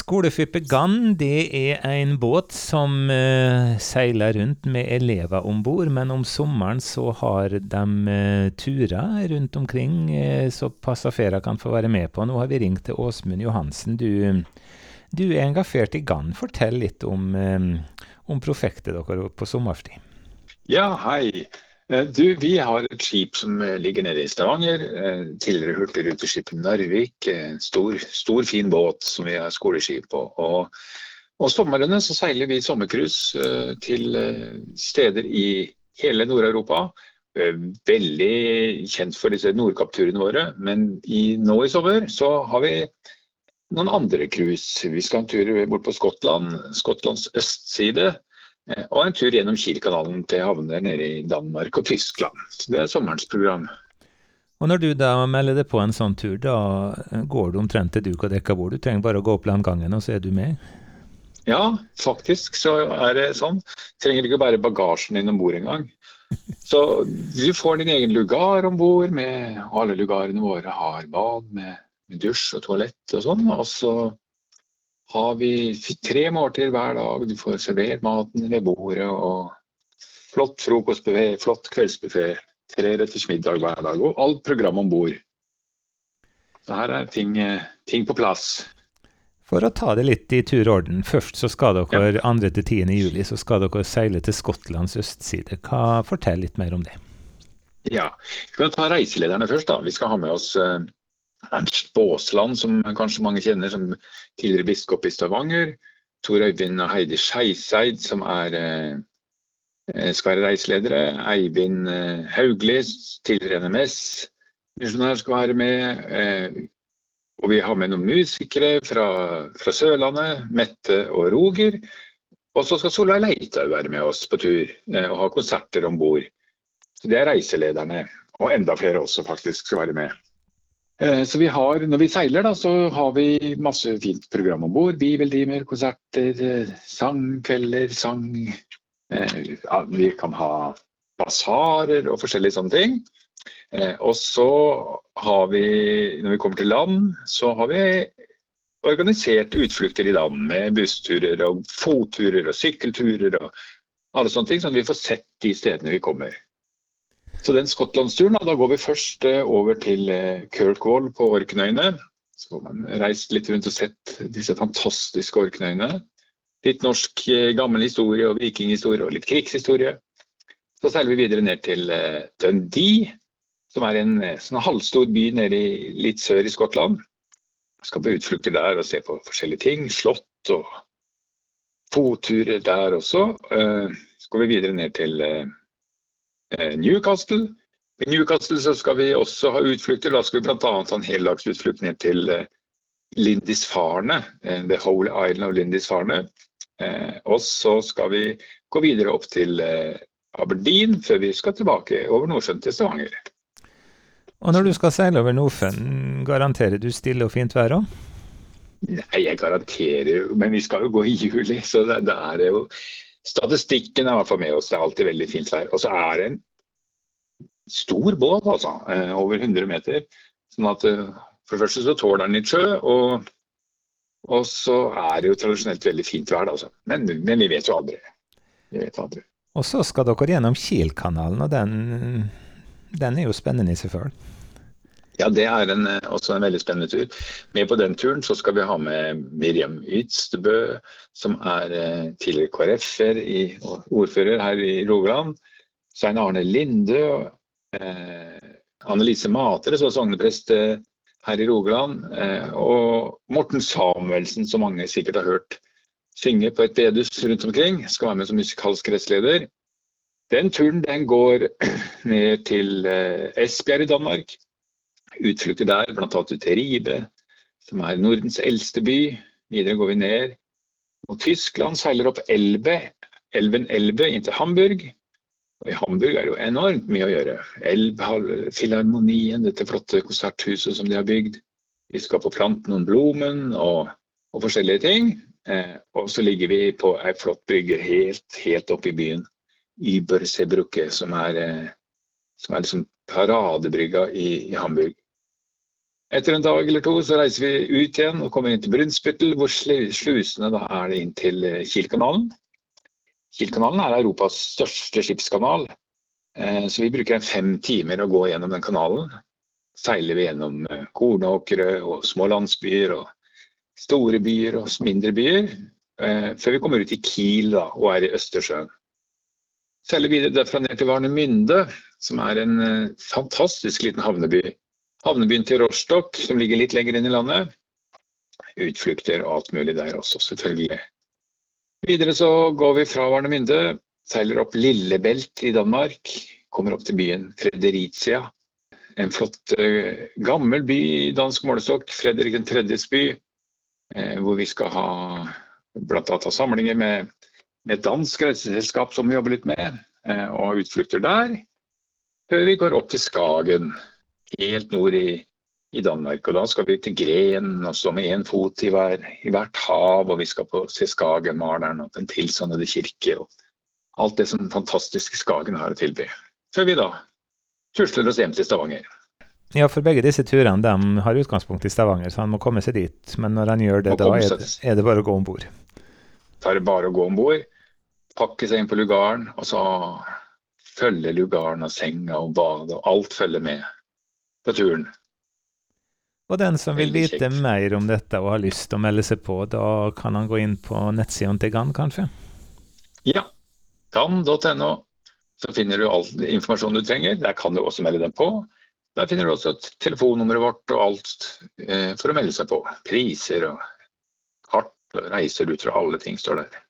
Skoleskipet Gann det er en båt som uh, seiler rundt med elever om bord, men om sommeren så har de uh, turer rundt omkring uh, så passasjerer kan få være med på. Nå har vi ringt til Åsmund Johansen. Du, du er engasjert i Gann. Fortell litt om, um, om prosjektet deres på sommerstid. Ja, hei. Eh, Du, vi har et skip som eh, ligger nede i Stavanger. eh, Tidligere hurtigruteskipet Narvik. Stor, stor, fin båt som vi har skoleskip på. Og, og somrene så seiler vi sommercruise til steder i hele Nord-Europa. Veldig kjent for disse Nordkapp-turene våre, men i, nå i sommer så har vi noen andre cruise. Vi skal en tur bort på Skottland, Skottlands østside. Eh, Og en tur gjennom Kielkanalen til havner nede i Danmark og Tyskland. Så Det er sommerens program. Og når du da melder deg på en sånn tur, da eh, går du omtrent til duk og dekka bord. Du trenger bare å gå opp landgangen, og så er du med. Ja, faktisk så er det sånn. Trenger ikke bære bagasjen din om bord engang. Så du får din egen lugar om bord. Alle lugarene våre har bad med, med dusj og toalett og sånn. Og så har vi tre måltider hver dag. Du får servert maten ved bordet. og Flott frokostbuffé, flott kveldsbuffé. Tre retters middag hver dag. Og alt program om bord. Så her er ting, eh, ting på plass. For å ta det litt i tur og orden. Først så skal dere 2. til 10. juli så skal dere seile til Skottlands østside. Hva, fortell litt mer om det. Ja, Vi kan ta reiselederne først. da. Vi skal ha med oss eh, Ernst Baasland, som kanskje mange kjenner som tidligere biskop i Stavanger. Tor Øyvind og Heidi Skeiseid, som er, eh, skal være reiseledere. Eivind eh, Haugli, tidligere NMS. Misjonær skal være med. Eh, og vi har med noen musikere fra, fra Sørlandet. Mette og Roger. Og så skal Solveig Leithaug være med oss på tur eh, og ha konserter om bord. Det er reiselederne, og enda flere også faktisk skal være med. Eh, Så vi har, Når vi seiler, da, så har vi masse fint program om bord. Bibeltimer, konserter, eh, sangkvelder, sang eh, Vi kan ha basarer og forskjellige sånne ting. Og så har vi, når vi kommer til land, så har vi organisert utflukter i land med bussturer og fotturer og sykkelturer og alle sånne ting, sånn at vi får sett de stedene vi kommer. Så den skottlandsturen, da, da går vi først eh, over til eh, Kirkwall på Orknøyene. Så får man reist litt rundt og sett disse fantastiske Orknøyene. Litt norsk eh, gammel historie og vikinghistorie og litt krigshistorie. Så seiler vi videre ned til Dundee, som er en sånn halvstor by nede i, litt sør i Skottland. Skal på utflukter der og se på forskjellige ting. Slott og fotturer der også. Så går vi videre ned til Newcastle. I Newcastle så skal vi også ha utflukter. Da skal vi bl.a. ha en heldagsutflukt ned til eh, Lindisfarne. eh, The Whole Island of Lindisfarne. Eh, Og så skal vi gå videre opp til eh, Aberdeen før vi skal tilbake over Nordsjøen til Stavanger. Og når du skal seile over Nordsjøen, garanterer du stille og fint vær òg? Nei, jeg garanterer jo, men vi skal jo gå i juli, så det, det er jo Statistikken er i hvert fall med oss, det er alltid veldig fint vær. Og så er det en stor båt, altså. eh, Over 100 meter. Sånn at eh, for det første så tåler den litt sjø, og, og så er det jo tradisjonelt veldig fint vær, altså. Men, men vi vet jo aldri. Vi vet aldri. Og så skal dere gjennom Kielkanalen, og den, den er jo spennende i seg sjøl. Ja, det er en, eh, også en veldig spennende tur. Med på den turen så skal vi ha med Miriam Ytstebø, som er eh, tidligere KrF-er og ordfører her i Rogaland. Svein Arne Linde. eh, Annelise Matre, som er sogneprest eh, her i Rogaland. Eh, og Morten Samuelsen, som mange sikkert har hørt synge på et bedehus rundt omkring. Skal være med som musikalsk restleder. Den turen den går ned til Esbjerg i Danmark utflukter der, bl.a. ut til Ribe, som er Nordens eldste by. Videre går vi ned mot Tyskland, seiler opp Elbe, elven Elbe inn til Hamburg. Og I Hamburg er det jo enormt mye å gjøre. Elbfilharmonien, dette flotte konserthuset som de har bygd. Vi skal på Planten og Blomen og, og forskjellige ting. Eh, og så ligger vi på ei flott brygge helt, helt oppe i byen. Überseebrücke, som er, eh, som er liksom paradebrygga i, i Hamburg. Etter en dag eller to så reiser vi ut igjen og kommer inn til Brunsbüttel, hvor slusene da er inn til eh, Kielkanalen. Kielkanalen er Europas største skipskanal, eh, så vi bruker fem timer å gå gjennom den kanalen. Seiler vi gjennom eh, kornåkre og små landsbyer og store byer og mindre byer, før vi kommer ut i Kiel da, og er i Østersjøen. Seiler videre derfra ned til Varnemynde, som er en fantastisk liten havneby Havnebyen til Rostock, som ligger litt lenger inn i landet. Utflukter og alt mulig der også, selvfølgelig. Videre så går vi fra Varnemynde, seiler opp Lillebelt i Danmark. Kommer opp til byen Fredericia. En flott, uh, gammel by i dansk målestokk. Fredrik 3.s by. Uh, hvor vi skal ha bl.a. samlinger med, et dansk reiseselskap som vi jobber litt med, uh, og utflukter der. Før vi går opp til Skagen helt nord i, i, Danmark. Og da skal vi til Gren og stå med én fot i, hver, i, hvert hav. Og vi skal på se Skagenmaleren og Den tilsonnede kirke. og Alt det som fantastiske Skagen har å tilby. Før vi da tusler oss hjem til Stavanger. Ja, for begge disse turene de har utgangspunkt i Stavanger, så han må komme seg dit. Men når han gjør det, da er det, er det, bare å gå om bord? Da er det bare å gå om bord, pakke seg inn på lugaren, og så følge lugaren og senga og badet, og alt følger med på turen. Og den som vil vite mer om dette og har lyst til å melde seg på, da kan han gå inn på nettsiden til GAN, kanskje? Ja. GAN.no. Så finner du all informasjon du trenger. Der kan du også melde deg på. Der finner du også telefonnummeret vårt og alt eh, for å melde seg på. Priser og kart og reiseruter og alle ting står der.